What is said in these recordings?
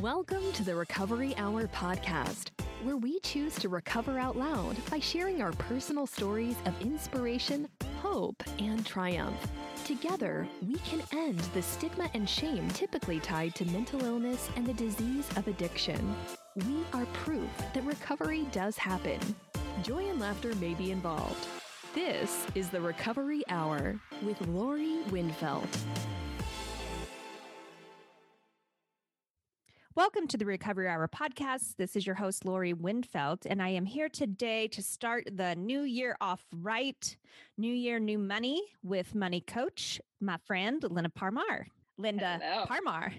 Welcome to the Recovery Hour podcast, where we choose to recover out loud by sharing our personal stories of inspiration, hope, and triumph. Together, we can end the stigma and shame typically tied to mental illness and the disease of addiction. We are proof that recovery does happen. Joy and laughter may be involved. This is the Recovery Hour with Lori Windfeld. Welcome to the Recovery Hour podcast. This is your host, Lori Windfeld, and I am here today to start the new year off right. New year, new money with money coach, my friend, Linda Parmar. Linda Hello. Parmar.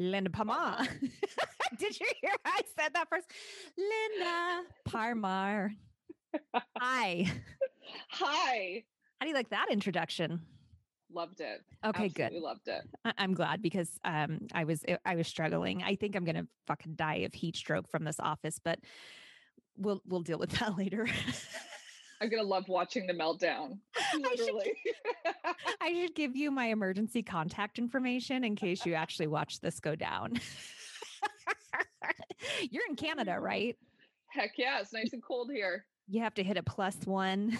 Linda Parmar. Did you hear I said that first? Linda Parmar. Hi. Hi. How do you like that introduction? Loved it. Okay, Absolutely good. Loved it. I- I'm glad because um, I was I was struggling. I think I'm gonna fucking die of heat stroke from this office, but we'll we'll deal with that later. I'm gonna love watching the meltdown. should- I should give you my emergency contact information in case you actually watch this go down. You're in Canada, right? Heck yeah, it's nice and cold here. You have to hit a plus one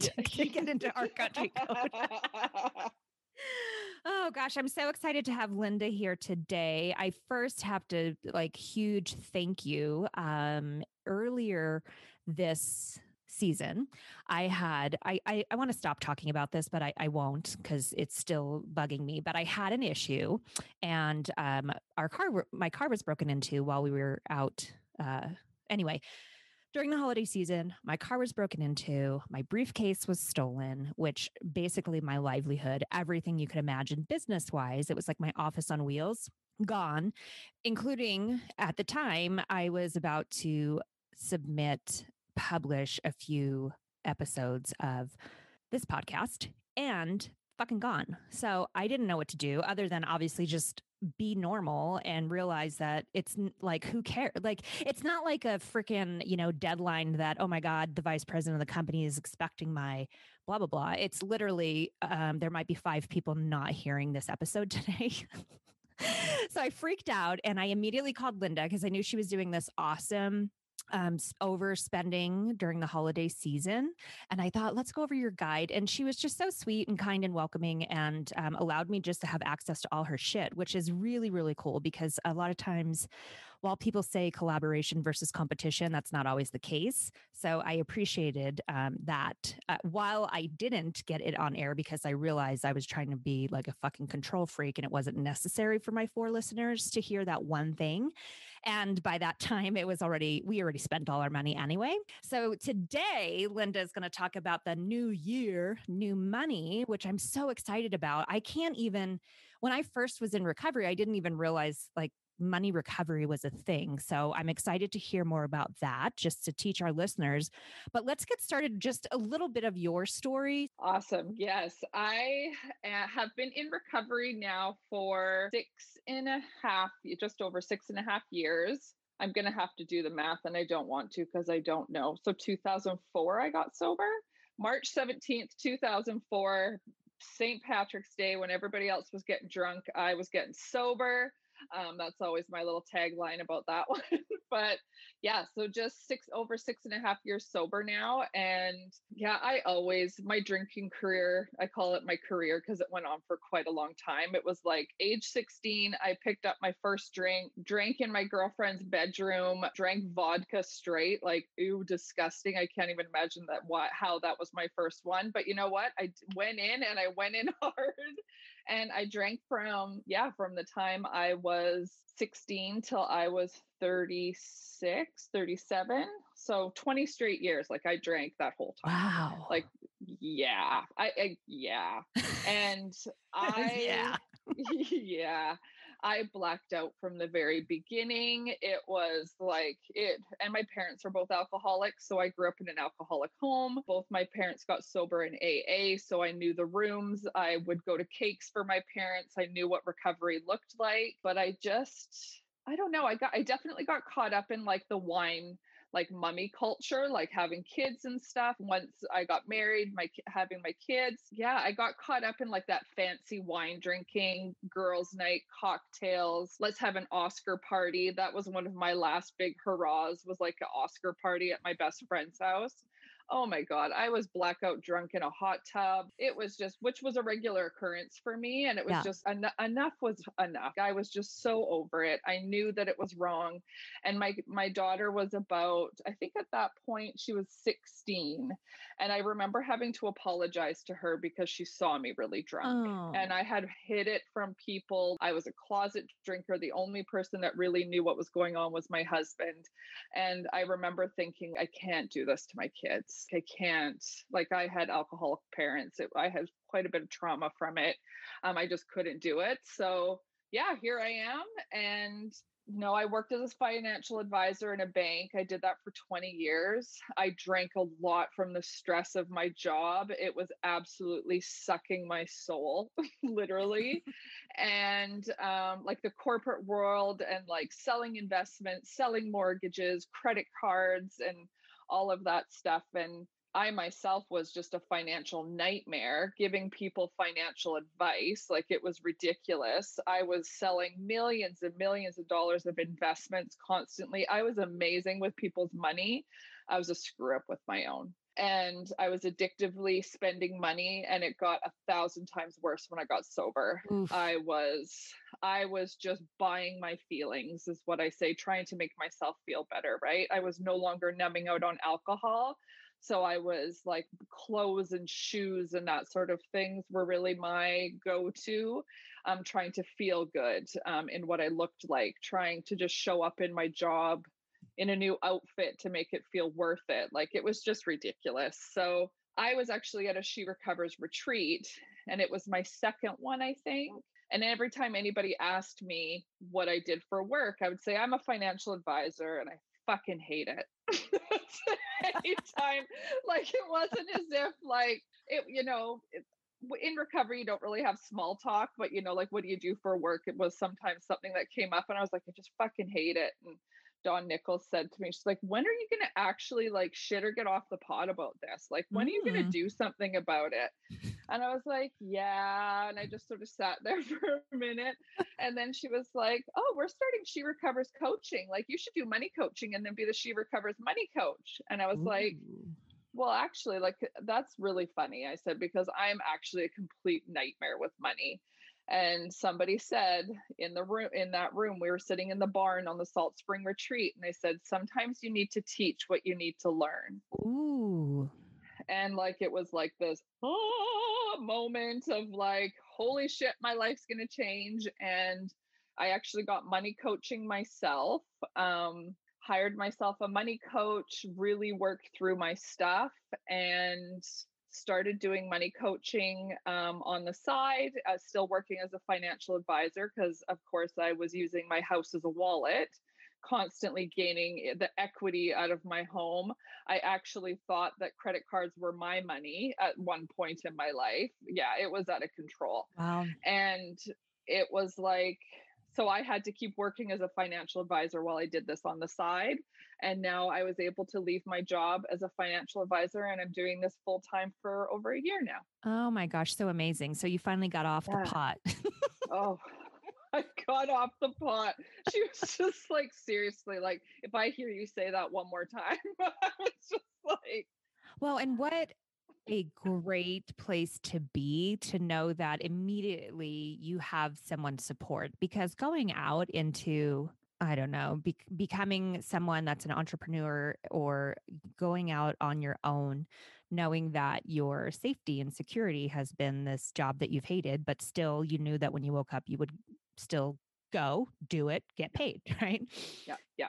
to, to get into our country code. Oh gosh, I'm so excited to have Linda here today. I first have to like huge thank you. Um earlier this season, I had I I, I want to stop talking about this, but I, I won't because it's still bugging me. But I had an issue and um our car my car was broken into while we were out uh anyway during the holiday season, my car was broken into, my briefcase was stolen, which basically my livelihood, everything you could imagine business wise, it was like my office on wheels, gone, including at the time I was about to submit, publish a few episodes of this podcast and fucking gone. So I didn't know what to do other than obviously just be normal and realize that it's like who cares like it's not like a freaking you know deadline that oh my god the vice president of the company is expecting my blah blah blah. It's literally um, there might be five people not hearing this episode today. So i freaked out and i immediately called linda because i knew she was doing this awesome um overspending during the holiday season and I thought, let's go over your guide. And she was just so sweet and kind and welcoming and um, allowed me just to have access to all her shit, which is really, really cool because a lot of times while people say collaboration versus competition, that's not always the case. So I appreciated um, that. Uh, while I didn't get it on air because I realized I was trying to be like a fucking control freak and it wasn't necessary for my four listeners to hear that one thing. And by that time, it was already, we already spent all our money anyway. So today, Linda is going to talk about the new year, new money, which I'm so excited about. I can't even, when I first was in recovery, I didn't even realize like money recovery was a thing. So I'm excited to hear more about that just to teach our listeners. But let's get started. Just a little bit of your story. Awesome. Yes, I have been in recovery now for six and a half, just over six and a half years. I'm going to have to do the math and I don't want to because I don't know. So 2004, I got sober. March 17th, 2004, St. Patrick's Day, when everybody else was getting drunk, I was getting sober. Um, that's always my little tagline about that one. but yeah, so just six over six and a half years sober now. And yeah, I always, my drinking career, I call it my career because it went on for quite a long time. It was like age 16, I picked up my first drink, drank in my girlfriend's bedroom, drank vodka straight, like, ooh, disgusting. I can't even imagine that, what, how that was my first one. But you know what? I went in and I went in hard and I drank from, yeah, from the time I was 16 till I was 36, 37. So 20 straight years. Like I drank that whole time. Wow. Like, yeah, I, I yeah. And I, yeah. yeah, I blacked out from the very beginning. It was like it, and my parents are both alcoholics. So I grew up in an alcoholic home. Both my parents got sober in AA. So I knew the rooms. I would go to cakes for my parents. I knew what recovery looked like, but I just, I don't know. I got, I definitely got caught up in like the wine like mummy culture, like having kids and stuff. Once I got married, my having my kids, yeah, I got caught up in like that fancy wine drinking, girls' night, cocktails. Let's have an Oscar party. That was one of my last big hurrahs. Was like an Oscar party at my best friend's house oh my god i was blackout drunk in a hot tub. It was just which was a regular occurrence for me and it was yeah. just en- enough was enough. I was just so over it. I knew that it was wrong and my my daughter was about i think at that point she was 16 and i remember having to apologize to her because she saw me really drunk oh. and i had hid it from people. I was a closet drinker. The only person that really knew what was going on was my husband and i remember thinking i can't do this to my kids I can't. Like I had alcoholic parents. It, I had quite a bit of trauma from it. Um, I just couldn't do it. So yeah, here I am. And you know, I worked as a financial advisor in a bank. I did that for 20 years. I drank a lot from the stress of my job. It was absolutely sucking my soul, literally. and um, like the corporate world and like selling investments, selling mortgages, credit cards, and all of that stuff. And I myself was just a financial nightmare giving people financial advice. Like it was ridiculous. I was selling millions and millions of dollars of investments constantly. I was amazing with people's money. I was a screw up with my own. And I was addictively spending money, and it got a thousand times worse when I got sober. Oof. I was, I was just buying my feelings, is what I say, trying to make myself feel better, right? I was no longer numbing out on alcohol. So I was like clothes and shoes and that sort of things were really my go to. Um, trying to feel good um, in what I looked like, trying to just show up in my job in a new outfit to make it feel worth it. Like it was just ridiculous. So I was actually at a She Recovers retreat, and it was my second one, I think. And every time anybody asked me what I did for work, I would say, I'm a financial advisor and I fucking hate it. Anytime, like it wasn't as if like it, you know, it, in recovery you don't really have small talk, but you know, like what do you do for work? It was sometimes something that came up, and I was like, I just fucking hate it. And Dawn Nickel said to me, she's like, when are you going to actually like shit or get off the pot about this? Like, when mm. are you going to mm. do something about it? And I was like, yeah. And I just sort of sat there for a minute. And then she was like, oh, we're starting She Recovers coaching. Like, you should do money coaching and then be the She Recovers money coach. And I was Ooh. like, well, actually, like, that's really funny. I said, because I'm actually a complete nightmare with money and somebody said in the room in that room we were sitting in the barn on the salt spring retreat and they said sometimes you need to teach what you need to learn. Ooh. And like it was like this oh, moment of like holy shit my life's going to change and i actually got money coaching myself um hired myself a money coach really worked through my stuff and started doing money coaching um, on the side, uh, still working as a financial advisor because, of course, I was using my house as a wallet, constantly gaining the equity out of my home. I actually thought that credit cards were my money at one point in my life. Yeah, it was out of control. Wow. And it was like, so I had to keep working as a financial advisor while I did this on the side. And now I was able to leave my job as a financial advisor and I'm doing this full time for over a year now. Oh my gosh, so amazing. So you finally got off yeah. the pot. oh, I got off the pot. She was just like, seriously, like, if I hear you say that one more time, I was just like, well, and what a great place to be to know that immediately you have someone support because going out into I don't know, be- becoming someone that's an entrepreneur or going out on your own, knowing that your safety and security has been this job that you've hated, but still you knew that when you woke up, you would still go do it, get paid, right? Yeah. Yeah.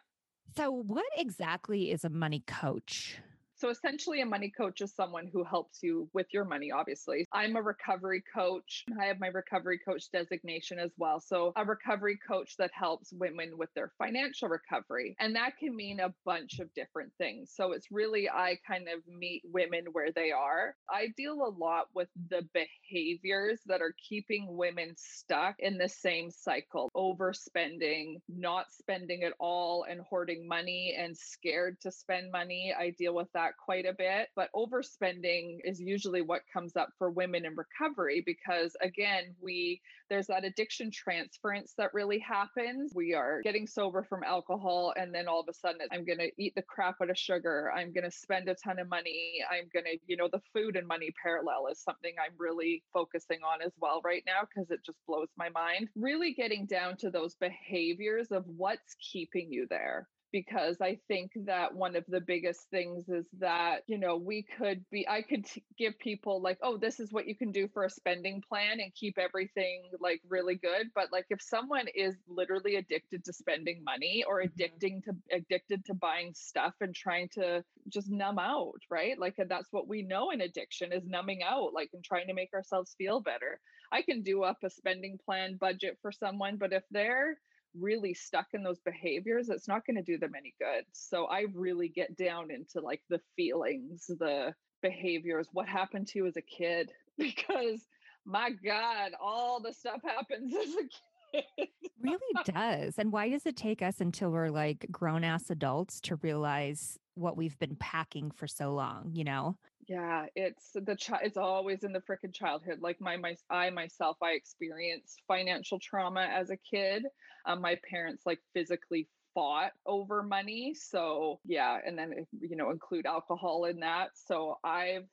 So, what exactly is a money coach? So essentially, a money coach is someone who helps you with your money, obviously. I'm a recovery coach. I have my recovery coach designation as well. So, a recovery coach that helps women with their financial recovery. And that can mean a bunch of different things. So, it's really, I kind of meet women where they are. I deal a lot with the behaviors that are keeping women stuck in the same cycle overspending, not spending at all, and hoarding money and scared to spend money. I deal with that quite a bit. But overspending is usually what comes up for women in recovery because, again, we there's that addiction transference that really happens. We are getting sober from alcohol, and then all of a sudden, I'm going to eat the crap out of sugar. I'm going to spend a ton of money. I'm going to, you know, the food and money parallel is something I'm really focusing on as well right now because it just blows my mind. Really getting down to those behaviors of what's keeping you there because I think that one of the biggest things is that, you know, we could be, I could t- give people like, oh, this is what you can do for a spending plan and keep everything like really good. But like if someone is literally addicted to spending money or mm-hmm. addicting to addicted to buying stuff and trying to just numb out, right? Like that's what we know in addiction is numbing out, like and trying to make ourselves feel better. I can do up a spending plan budget for someone, but if they're really stuck in those behaviors, it's not going to do them any good. So I really get down into like the feelings, the behaviors, what happened to you as a kid, because my God, all the stuff happens as a kid. really does. And why does it take us until we're like grown ass adults to realize what we've been packing for so long, you know? Yeah, it's the child. It's always in the freaking childhood. Like my my I myself, I experienced financial trauma as a kid. Um, my parents like physically fought over money. So yeah, and then you know include alcohol in that. So I've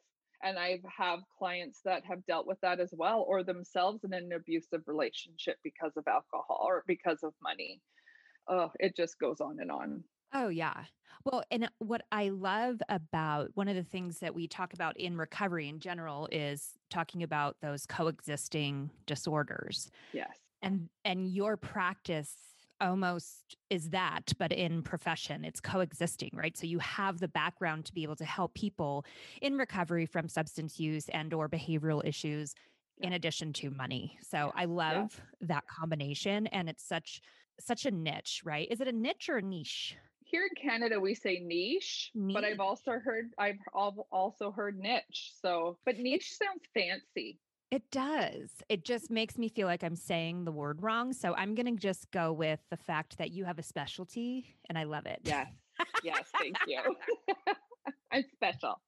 and I have clients that have dealt with that as well, or themselves in an abusive relationship because of alcohol or because of money. Oh, it just goes on and on. Oh, yeah. Well, and uh, what I love about one of the things that we talk about in recovery in general is talking about those coexisting disorders. Yes. And and your practice almost is that but in profession it's coexisting right so you have the background to be able to help people in recovery from substance use and or behavioral issues yeah. in addition to money so yeah. i love yeah. that combination and it's such such a niche right is it a niche or a niche here in Canada we say niche, niche, but I've also heard I've also heard niche. So, but niche sounds fancy. It does. It just makes me feel like I'm saying the word wrong. So I'm going to just go with the fact that you have a specialty and I love it. Yes. Yes. Thank you. I'm special.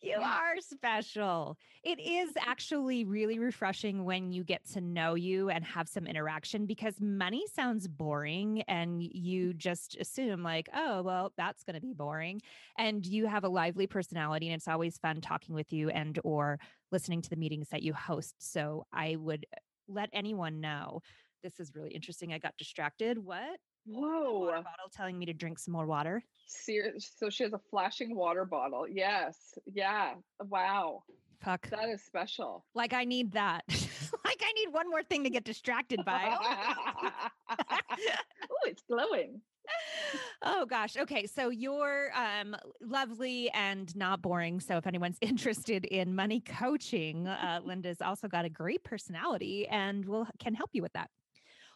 You are special. It is actually really refreshing when you get to know you and have some interaction because money sounds boring and mm. you just assume, like, oh, well, that's going to be boring. And you have a lively personality and it's always fun talking with you and or listening to the meetings that you host. So I would uh, let anyone know this is really interesting. I got distracted. What? Whoa. Water bottle telling me to drink some more water. So she has a flashing water bottle. Yes. Yeah. Wow. Fuck. That is special. Like I need that. like I need one more thing to get distracted by. oh, it's glowing. Oh gosh. Okay. So you're um, lovely and not boring. So if anyone's interested in money coaching, uh, Linda's also got a great personality and will can help you with that.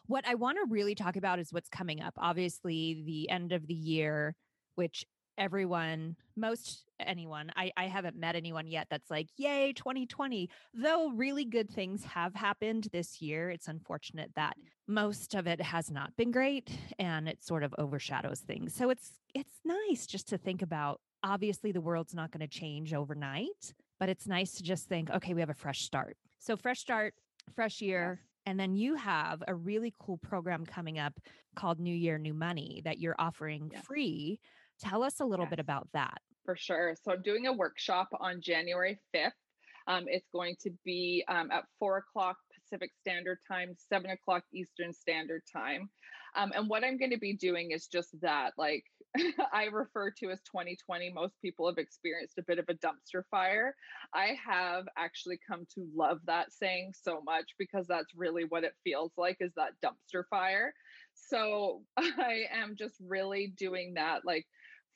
What I want to really talk about is what's coming up. Obviously, the end of the year, which everyone, most anyone, I, I haven't met anyone yet that's like, yay, 2020. Though really good things have happened this year, it's unfortunate that mm. most of it has not been great and it sort of overshadows things. So it's it's nice just to think about obviously the world's not going to change overnight, but it's nice to just think, okay, we have a fresh start. So fresh start, fresh year, and then you have a really cool program coming up called New Year, New Money that you're offering yes. free. Tell us a little yes. bit about that. For sure. So I'm doing a workshop on January 5th. Um, it's going to be um, at four o'clock Pacific Standard Time, seven o'clock Eastern Standard Time. Um, and what I'm going to be doing is just that. Like I refer to as 2020. Most people have experienced a bit of a dumpster fire. I have actually come to love that saying so much because that's really what it feels like is that dumpster fire. So I am just really doing that. Like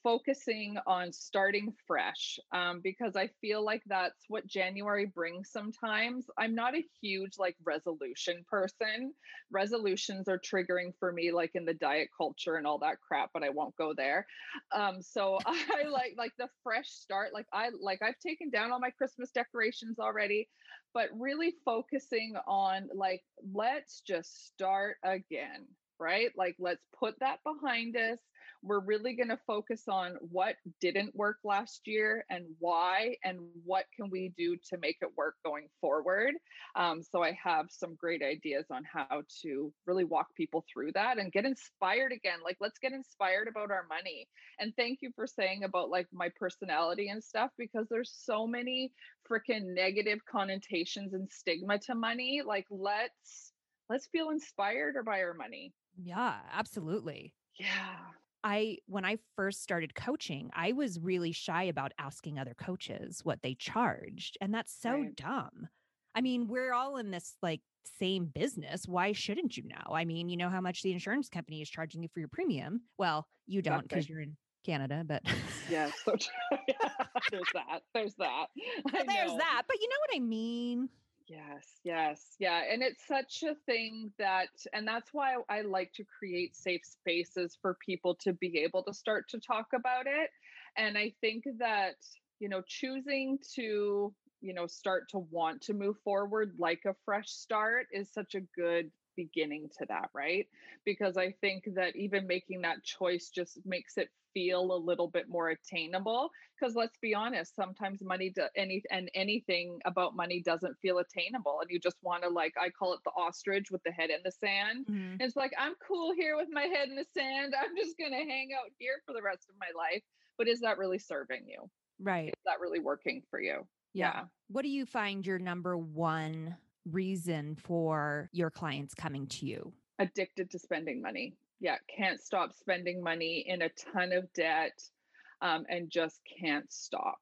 focusing on starting fresh um, because I feel like that's what January brings sometimes. I'm not a huge like resolution person. Resolutions are triggering for me, like in the diet culture and all that crap, but I won't go there. Um, so I like like the fresh start. Like I like I've taken down all my Christmas decorations already, but really focusing on like let's just start again right? Like, let's put that behind us we're really going to focus on what didn't work last year and why and what can we do to make it work going forward. Um, so i have some great ideas on how to really walk people through that and get inspired again like let's get inspired about our money. And thank you for saying about like my personality and stuff because there's so many freaking negative connotations and stigma to money like let's let's feel inspired by our money. Yeah absolutely. Yeah I when I first started coaching, I was really shy about asking other coaches what they charged, and that's so right. dumb. I mean, we're all in this like same business. Why shouldn't you know? I mean, you know how much the insurance company is charging you for your premium. Well, you don't because you're in Canada, but yes, so there's that. There's that. there's that. But you know what I mean? Yes, yes, yeah. And it's such a thing that, and that's why I like to create safe spaces for people to be able to start to talk about it. And I think that, you know, choosing to, you know, start to want to move forward like a fresh start is such a good beginning to that, right? Because I think that even making that choice just makes it feel a little bit more attainable because let's be honest sometimes money do, any and anything about money doesn't feel attainable and you just want to like i call it the ostrich with the head in the sand mm-hmm. it's like i'm cool here with my head in the sand i'm just going to hang out here for the rest of my life but is that really serving you right is that really working for you yeah. yeah. what do you find your number one reason for your clients coming to you addicted to spending money yeah, can't stop spending money in a ton of debt um, and just can't stop.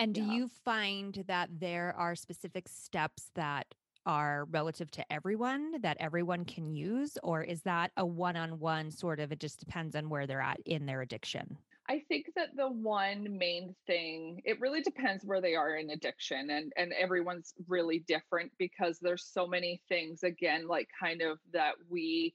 And do yeah. you find that there are specific steps that are relative to everyone that everyone can use? Or is that a one on one sort of, it just depends on where they're at in their addiction? I think that the one main thing, it really depends where they are in addiction and and everyone's really different because there's so many things again like kind of that we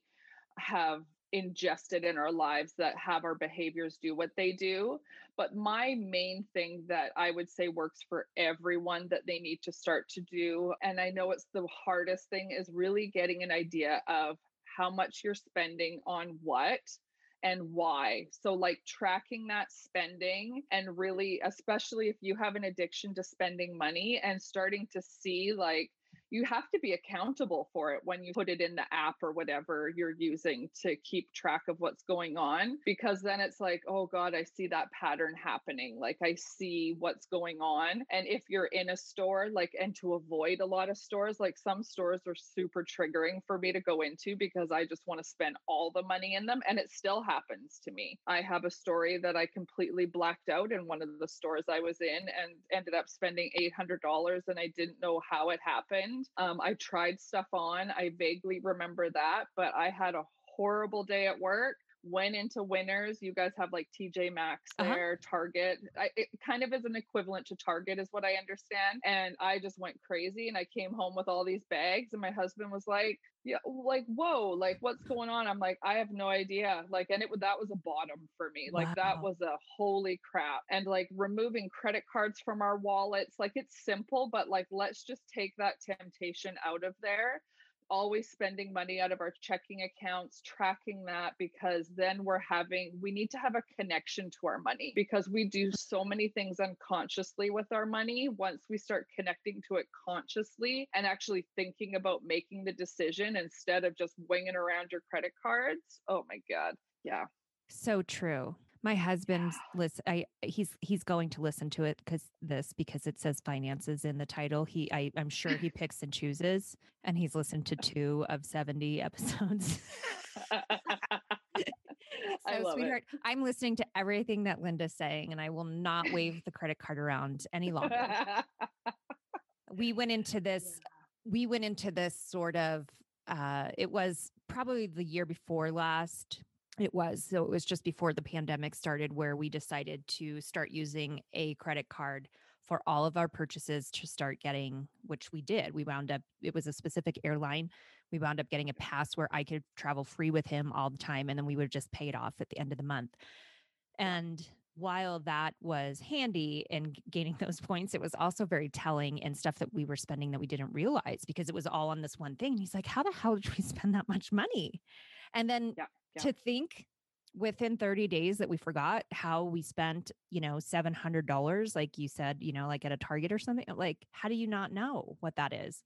have ingested in our lives that have our behaviors do what they do. But my main thing that I would say works for everyone that they need to start to do, and I know it's the hardest thing, is really getting an idea of how much you're spending on what and why. So, like tracking that spending and really, especially if you have an addiction to spending money and starting to see like, you have to be accountable for it when you put it in the app or whatever you're using to keep track of what's going on because then it's like oh god i see that pattern happening. Like i see what's going on. And if you're in a store like and to avoid a lot of stores like some stores are super triggering for me to go into because i just want to spend all the money in them and it still happens to me. I have a story that i completely blacked out in one of the stores i was in and ended up spending $800 and i didn't know how it happened um, I tried stuff on. I vaguely remember that, but I had a horrible day at work went into winners you guys have like tj maxx uh-huh. there uh-huh. target I, it kind of is an equivalent to target is what i understand and i just went crazy and i came home with all these bags and my husband was like yeah like whoa like what's going on i'm like i have no idea like and it that was a bottom for me like wow. that was a holy crap and like removing credit cards from our wallets like it's simple but like let's just take that temptation out of there always spending money out of our checking accounts, tracking that because then we're having, we need to have a connection to our money because we do so many things unconsciously with our money. Once we start connecting to it consciously and actually thinking about making the decision instead of just winging around your credit cards, oh my God. Yeah. So true. My husband's listen. I he's he's going to listen to it because this because it says finances in the title. He I I'm sure he picks and chooses, and he's listened to two of seventy episodes. so, sweetheart, it. I'm listening to everything that Linda's saying, and I will not wave the credit card around any longer. we went into this. We went into this sort of. Uh, it was probably the year before last It was. So it was just before the pandemic started where we decided to start using a credit card for all of our purchases to start getting, which we did. We wound up, it was a specific airline. We wound up getting a pass where I could travel free with him all the time. And then we would just pay it off at the end of the month. And while that was handy in gaining those points, it was also very telling and stuff that we were spending that we didn't realize because it was all on this one thing. And he's like, How the hell did we spend that much money? And then Yeah, yeah. to think within 30 days that we forgot how we spent, you know, $700, like you said, you know, like at a Target or something, like, how do you not know what that is?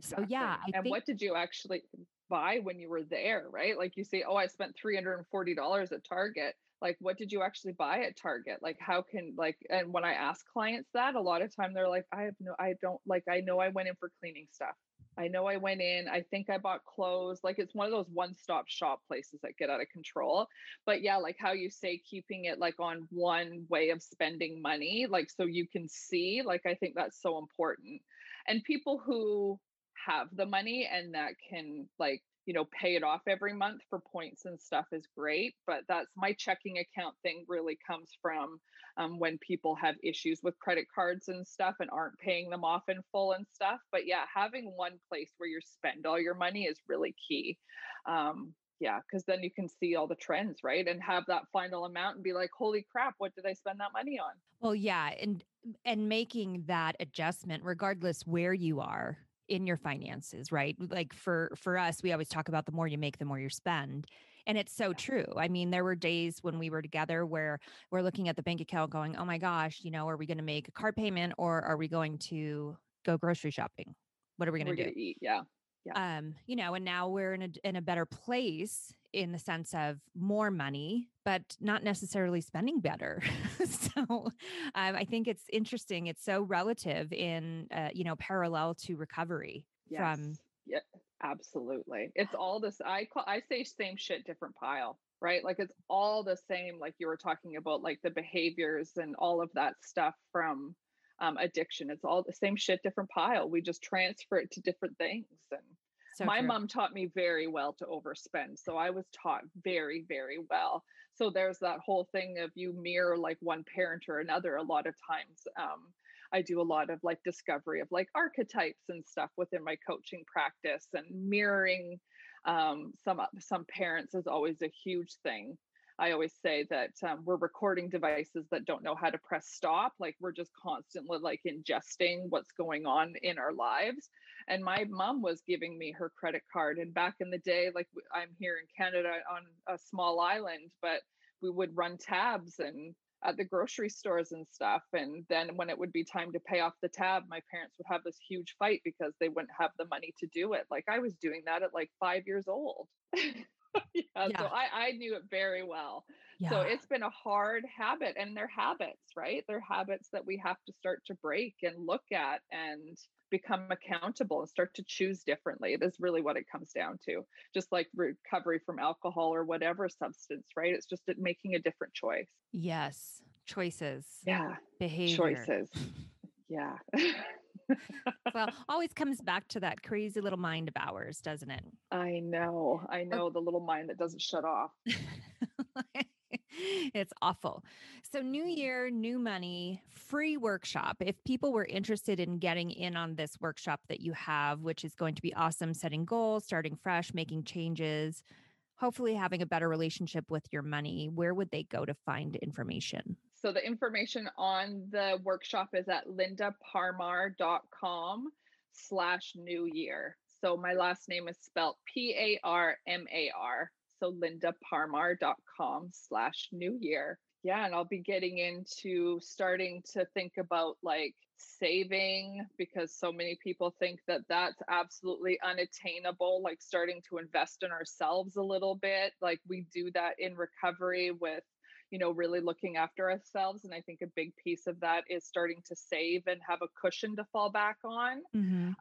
So, yeah, I and think- what did you actually buy when you were there, right? Like you say, oh, I spent $340 at Target. Like, what did you actually buy at Target? Like, how can, like, and when I ask clients that, a lot of time they're like, I have no, I don't, like, I know I went in for cleaning stuff. I know I went in, I think I bought clothes. Like, it's one of those one stop shop places that get out of control. But yeah, like how you say, keeping it like on one way of spending money, like, so you can see, like, I think that's so important. And people who, have the money and that can like you know pay it off every month for points and stuff is great but that's my checking account thing really comes from um, when people have issues with credit cards and stuff and aren't paying them off in full and stuff but yeah having one place where you spend all your money is really key um, yeah because then you can see all the trends right and have that final amount and be like holy crap what did i spend that money on? Well, yeah, and and making that adjustment regardless where you are in your finances, right? Like for for us, we always talk about the more you make, the more you spend. And it's so true. I mean, there were days when we were together where we're looking at the bank account going, "Oh my gosh, you know, are we going to make a car payment or are we going to go grocery shopping? What are we going to do?" gonna eat yeah um you know and now we're in a in a better place in the sense of more money but not necessarily spending better. So um, i think it's interesting it's so relative in uh, you know parallel to recovery from yeah absolutely. It's all this i call i say same shit different pile right? Like it's all the same like you were talking about like the behaviors and all of that stuff from um, addiction. It's all the same shit different pile. We just transfer it to different things and so my true. mom taught me very well to overspend so i was taught very very well so there's that whole thing of you mirror like one parent or another a lot of times um, i do a lot of like discovery of like archetypes and stuff within my coaching practice and mirroring um, some some parents is always a huge thing I always say that um, we're recording devices that don't know how to press stop. Like we're just constantly like ingesting what's going on in our lives. And my mom was giving me her credit card. And back in the day, like I'm here in Canada on a small island, but we would run tabs and at the grocery stores and stuff. And then when it would be time to pay off the tab, my parents would have this huge fight because they wouldn't have the money to do it. Like I was doing that at like five years old. yeah, Yeah. So I, I knew it very well. yeah. So it's been a hard habit, and they're habits, right? They're habits that we have to start to break and look at and become accountable and start to choose differently. That's really what it comes down to. Just like recovery from alcohol or whatever substance, right? It's just making a different choice. yes choices Yeah, behavior choices. Yeah. well always comes back to that crazy little mind of ours doesn't it I know. I oh. know the little mind that doesn't shut off. it's awful. So, new year, new money, free workshop. If people were interested in getting in on this workshop that you have, which is going to be awesome, setting goals, starting fresh, making changes, hopefully having a better relationship with your money, where would they go to find information? So the information on the workshop is at lindaparmar.com slash new year. So my last name is spelled P-A-R-M-A-R. So lindaparmar.com slash new year. Yeah, and I'll be getting into starting to think about like saving because so many people think that that's absolutely unattainable like starting to invest in ourselves a little bit like we do that in recovery with you know really looking after ourselves and i think a big piece of that is starting to save and have a cushion to fall back on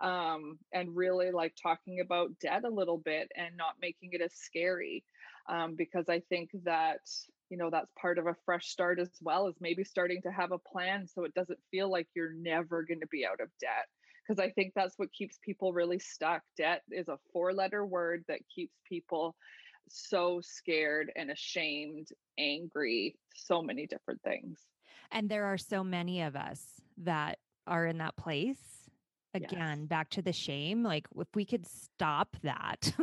um, and really like talking about debt a little bit and not making it as scary um, because i think that you know that's part of a fresh start as well as maybe starting to have a plan so it doesn't feel like you're never going to be out of debt because i think that's what keeps people really stuck. Debt is a four letter word that keeps people so scared and ashamed, angry, so many different things. And there are so many of us that are in that place. Again, Yes. back to the shame. Like, if we could stop that,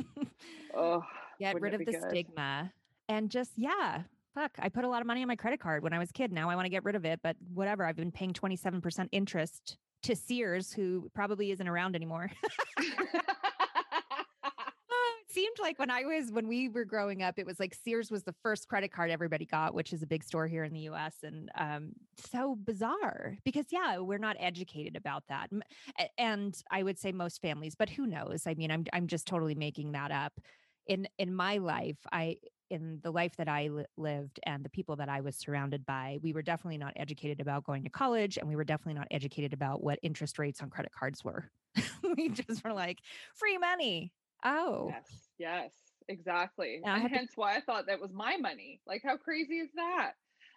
Oh, get rid of the good? stigma and just, yeah, fuck, I put a lot of money on my credit card when I was a kid. Now I want to get rid of it, but whatever. I've been paying 27% interest to Sears, who probably isn't around anymore. Seemed like when I was when we were growing up, it was like Sears was the first credit card everybody got, which is a big store here in the U.S. and um, so bizarre because yeah, we're not educated about that, and I would say most families, but who knows? I mean, I'm I'm just totally making that up. In in my life, I in the life that I li- lived and the people that I was surrounded by, we were definitely not educated about going to college, and we were definitely not educated about what interest rates on credit cards were. we just were like free money. Oh, Yes, yes, exactly. And And had to- hence why I thought that was my money. Like, how crazy is that?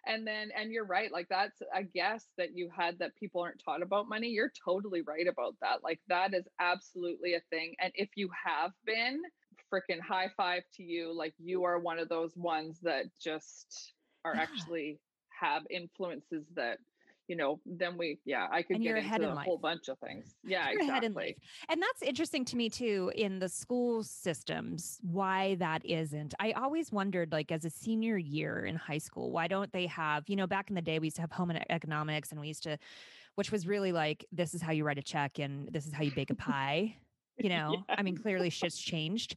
And then, and you're right. Like, that's a guess that you had that people aren't taught about money. You're totally right about that. Like, that is absolutely a thing. And if you have been, freaking high five to you. Like, you are one of those ones that just are actually have influences that, you know, then we, yeah, I could And get into in a whole bunch of things. Yeah, You're exactly. life. And that's interesting to me too in the school systems, why that isn't. I always wondered, like, as a senior year in high school, why don't they have, you know, back in the day, we used to have home economics and we used to, which was really like, this is how you write a check and this is how you bake a pie. You know, I mean, clearly shit's changed.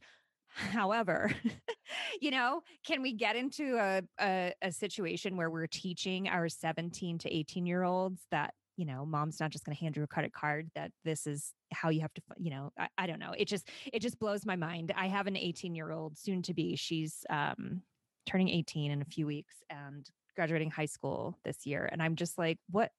However, you know, can we get into a, a a situation where we're teaching our 17 to 18 year olds that you know mom's not just going to hand you a credit card that this is how you have to you know I, I don't know. It just it just blows my mind. I have an 18 year old soon to be she's um turning 18 in a few weeks and graduating high school this year and i'm just like what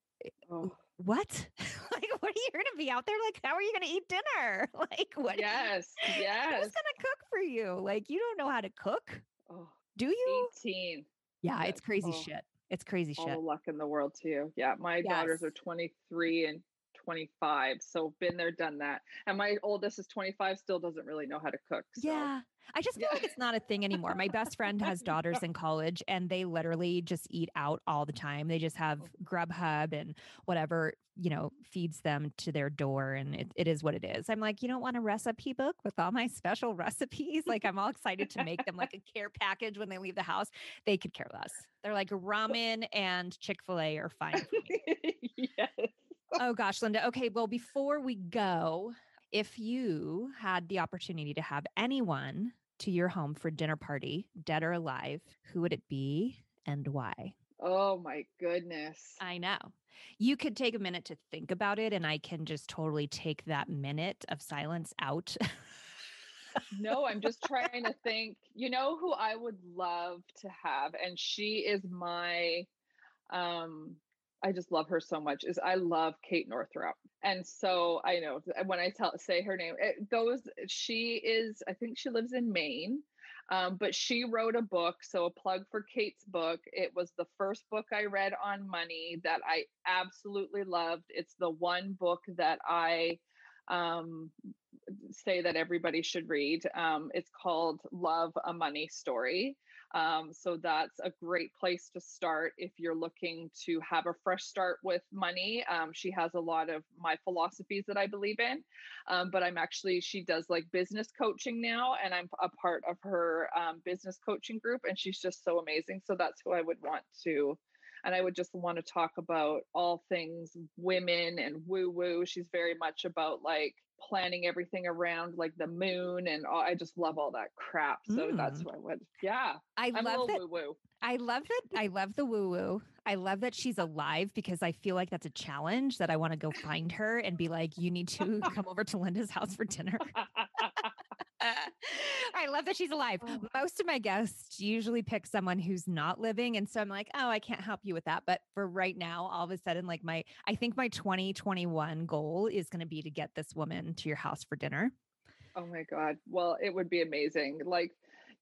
Oh. what what are you going to be out there like how are you going to eat dinner like what Yes, Yes. who's yes. going to cook for you like you don't know how to cook Oh, do you 18. yeah it's crazy Oh. shit it's crazy All shit the luck in the world to you. Yeah, my daughters are 23 and 25. So been there, done that. And my oldest is 25, still doesn't really know how to cook. So Yeah. I just feel Yeah. like it's not a thing anymore. My best friend has daughters in college and they literally just eat out all the time. They just have Oh. Grubhub and whatever, you know, feeds them to their door and it, it is what it is. I'm like, you don't want a recipe book with all my special recipes? Like I'm all excited to make them like a care package when they leave the house. They could care less. They're like ramen and Chick-fil-A are fine for me. yes. Oh gosh, Linda. Okay, well, before we go, if you had the opportunity to have anyone to your home for dinner party, dead or alive, who would it be and why? Oh my goodness. I know. You could take a minute to think about it, and I can just totally take that minute of silence out. no, I'm just trying to think. You know who I would love to have, and she is my um I just love her so much. Is I love Kate Northrup. And so I know when I tell say her name, it goes she is I think she lives in Maine. Um, but she wrote a book. So a plug for Kate's book. It was the first book I read on money that I absolutely loved. It's the one book that I um say that everybody should read. Um, it's called Love a Money Story. Um, so that's a great place to start if you're looking to have a fresh start with money. Um, she has a lot of my philosophies that I believe in, um, but I'm actually, she does like business coaching now, and I'm a part of her um, business coaching group, and she's just so amazing. So that's who I would want to. And I would just want to talk about all things women and woo woo. She's very much about like planning everything around like the moon and all, I just love all that crap. So that's Mm. what I would. Yeah, I I'm love that. woo woo. I love that. I love the woo woo. I love that she's alive because I feel like that's a challenge that I want to go find her and be like, you need to come over to Linda's house for dinner. I love that she's alive. Oh. Most of my guests usually pick someone who's not living. And so I'm like, oh, I can't help you with that. But for right now, all of a sudden, like my, I think my 2021 goal is going to be to get this woman to your house for dinner. Oh my God. Well, it would be amazing. Like,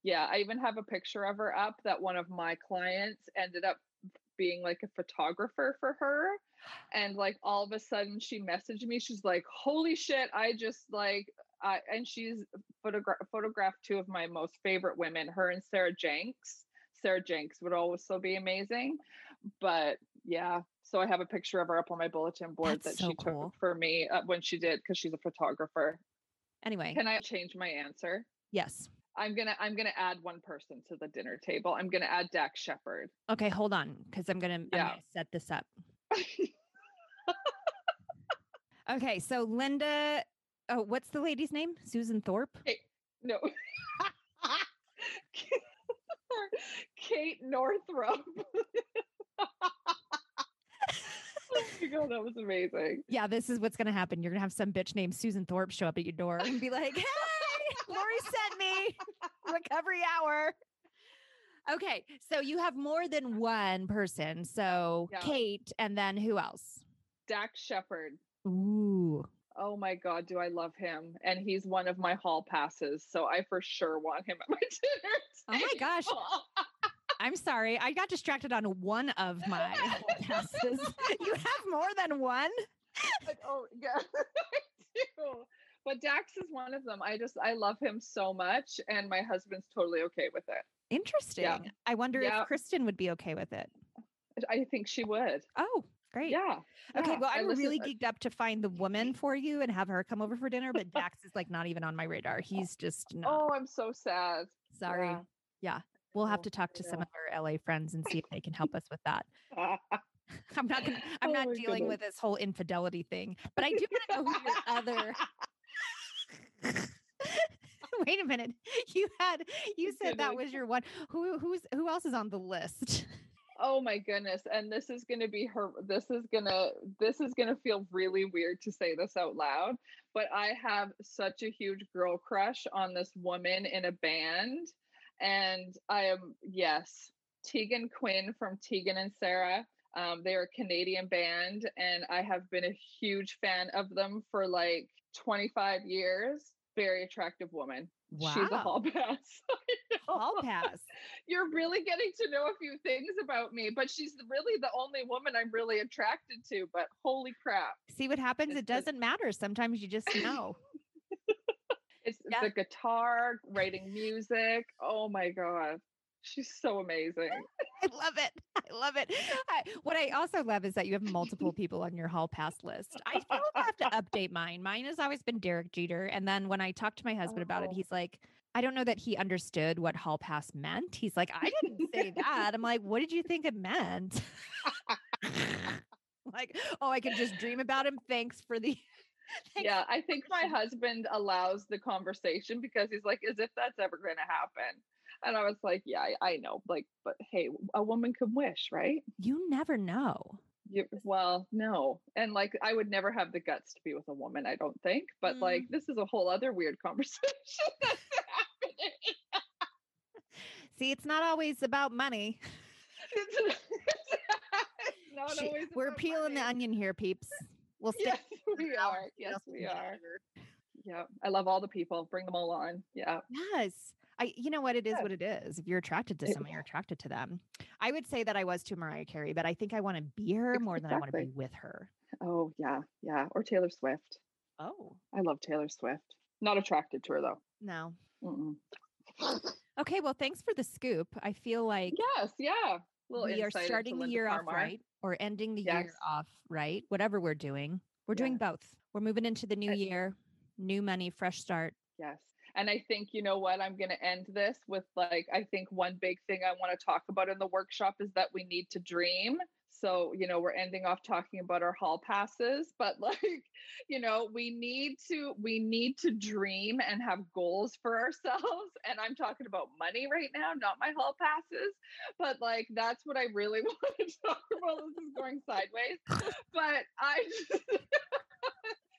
yeah, I even have a picture of her up that one of my clients ended up being like a photographer for her. And like all of a sudden she messaged me. She's like, holy shit, I just like uh, and she's photogra- photographed two of my most favorite women, her and Sarah Jenks. Sarah Jenks would also be amazing. But yeah, so I have a picture of her up on my bulletin board That's that so she cool. took for me uh, when she did because she's a photographer. Anyway, Can I change my answer? yes. I'm gonna I'm gonna add one person to the dinner table. I'm gonna add Dax Shepard. Okay, hold on, because I'm gonna, I'm Yeah. gonna set this up. Okay, so Linda, oh, what's the lady's name? Susan Thorpe. no. Kate Northrup. oh my god, that was amazing. Yeah, this is what's gonna happen. You're gonna have some bitch named Susan Thorpe show up at your door and be like, "Hey, Lori sent me recovery hour." Okay, so you have more than one person. So Yeah. Kate, and then who else? Dax Shepard. Ooh, Oh my god, do I love him? And he's one of my hall passes, so I for sure want him at my dinner. Oh my gosh. I'm sorry, I got distracted on one of my hall passes. You have more than one. But, oh yeah, I do. But Dax is one of them. I just I love him so much, and my husband's totally okay with it. Interesting. I wonder Yeah. if Kristen would be okay with it. I think she would. Oh, great. Yeah. Okay, yeah. well, I I'm really geeked up to find the woman mm-hmm. for you and have her come over for dinner, but Dax is like not even on my radar. He's just not. Oh, I'm so sad. sorry. Yeah. We'll have Oh, to talk to some of our LA friends and see if they can help us with that. I'm not gonna, I'm Oh not dealing goodness. with this whole infidelity thing, but I do want to know who your other. Wait a minute. You had you said that was your one. Who who's who else is on the list? Oh my goodness. And this is going to be her this is going to this is going to feel really weird to say this out loud, but I have such a huge girl crush on this woman in a band and I am yes, Tegan Quinn from Tegan and Sara. Um, they're a Canadian band and I have been a huge fan of them for like 25 years. Very attractive woman. She's a hall pass. Hall pass. You're really getting to know a few things about me, but she's really the only woman I'm really attracted to. But holy crap. See what happens? It's It doesn't matter. Sometimes you just know. It's Yeah. the guitar, writing music. Oh my God. She's so amazing. I love it. I love it. I, what I also love is that you have multiple people on your hall pass list. I have to update mine. Mine has always been Derek Jeter. And then when I talked to my husband about it, Oh. he's like, I don't know that he understood what hall pass meant. He's like, I didn't say that. I'm like, what did you think it meant? like, oh, I can just dream about him. Thanks for the. thanks yeah, I think my husband allows the conversation because he's like, as if that's ever going to happen. And I was like, yeah, I, I know. Like, but hey, a woman can wish, right? You never know. You, well, no. And like, I would never have the guts to be with a woman, I don't think. But like, Mm. this is a whole other weird conversation that's happening. See, it's not always about money. It's, it's not She- always we're peeling the onion here, peeps. We'll stay. Yes, we are. and see what Yes, we are. Yeah, I love all the people. Bring them all on. Yeah. Yes. I you know what it is what it is. If you're attracted to someone, you're attracted to them. I would say that I was to Mariah Carey, but I think I want to be her more than I want to be with her. Oh, yeah. Yeah. Or Taylor Swift. Oh. I love Taylor Swift. Not attracted to her though. No. Mm-mm. Okay, well, thanks for the scoop. I feel like Yes. Yeah. We are starting the year off right or ending the Yes. year off right. Whatever we're doing. We're doing both. We're moving into the new Uh, year, new money, fresh start. Yes. And I think, you know what, I'm going to end this with like, I think one big thing I want to talk about in the workshop is that we need to dream. So, you know, we're ending off talking about our hall passes, but like, you know, we need to, we need to dream and have goals for ourselves. And I'm talking about money right now, not my hall passes, but like, that's what I really want to talk about. This is going sideways, but I, just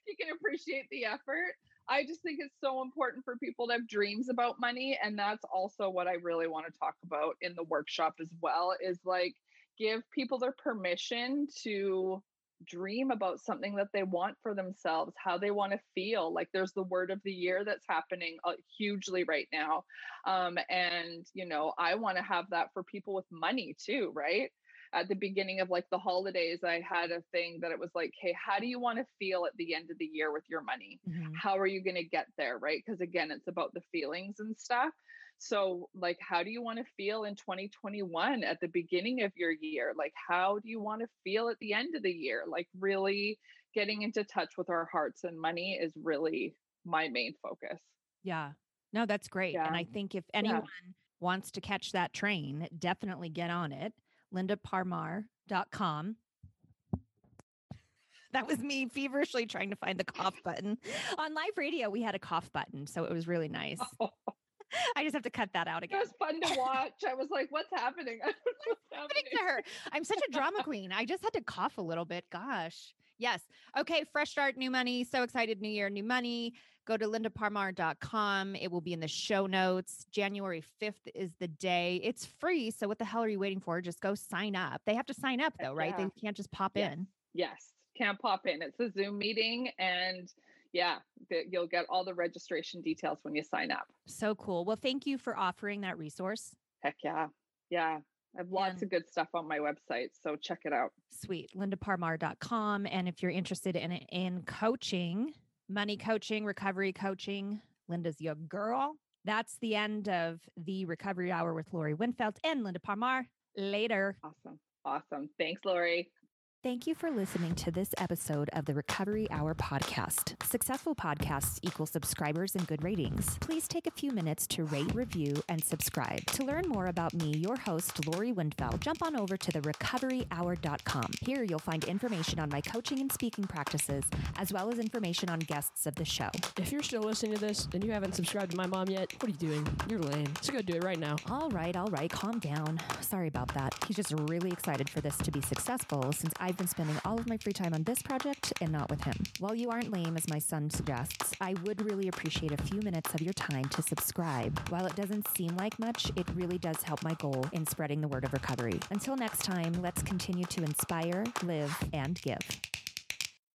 you can appreciate the effort. I just think it's so important for people to have dreams about money. And that's also what I really want to talk about in the workshop as well is like give people their permission to dream about something that they want for themselves, how they want to feel. Like there's the word of the year that's happening uh, hugely right now. Um, and, you know, I want to have that for people with money too, right? At the beginning of like the holidays, I had a thing that it was like, hey, how do you want to feel at the end of the year with your money? Mhm. How are you going to get there? Right. Because again, it's about the feelings and stuff. So, like, how do you want to feel in 2021 at the beginning of your year? Like, how do you want to feel at the end of the year? Like, really getting into touch with our hearts and money is really my main focus. Yeah. No, that's great. Yeah. And I think if anyone wants to catch that train, definitely get on it. lindaparmar.com. That was me feverishly trying to find the cough button. On live radio, we had a cough button, so it was really nice. Oh. I just have to cut that out again. It was fun to watch. I was like, what's happening? I don't know what's happening. to her. I'm such a drama queen. I just had to cough a little bit. Gosh. Yes. Okay. Fresh start, new money. So excited. New year, new money. Go to lindaparmar.com. It will be in the show notes. January 5th is the day. It's free. So what the hell are you waiting for? Just go sign up. They have to sign up though, right? Yeah. They can't just pop Yes. in. Yes, can't pop in. It's a Zoom meeting, and yeah, you'll get all the registration details when you sign up. So cool. Well, thank you for offering that resource. Heck yeah, yeah. I have lots And- of good stuff on my website, so check it out. Sweet. lindaparmar.com. And if you're interested in in coaching, money coaching, recovery coaching, Linda's your girl. That's the end of the recovery hour with Lori Winfeld and Linda Parmar. Later. Awesome, awesome. Thanks, Lori. Thank you for listening to this episode of the Recovery Hour podcast. Successful podcasts equal subscribers and good ratings. Please take a few minutes to rate, review, and subscribe. To learn more about me, your host, Lori Windfeld, jump on over to therecoveryhour.com. Here you'll find information on my coaching and speaking practices, as well as information on guests of the show. If you're still listening to this and you haven't subscribed to my mom yet, what are you doing? You're lame. So go do it right now. All right, all right, calm down. Sorry about that. He's just really excited for this to be successful since I've been spending all of my free time on this project and not with him. While you aren't lame, as my son suggests, I would really appreciate a few minutes of your time to subscribe. While it doesn't seem like much, it really does help my goal in spreading the word of recovery. Until next time, let's continue to inspire, live, and give.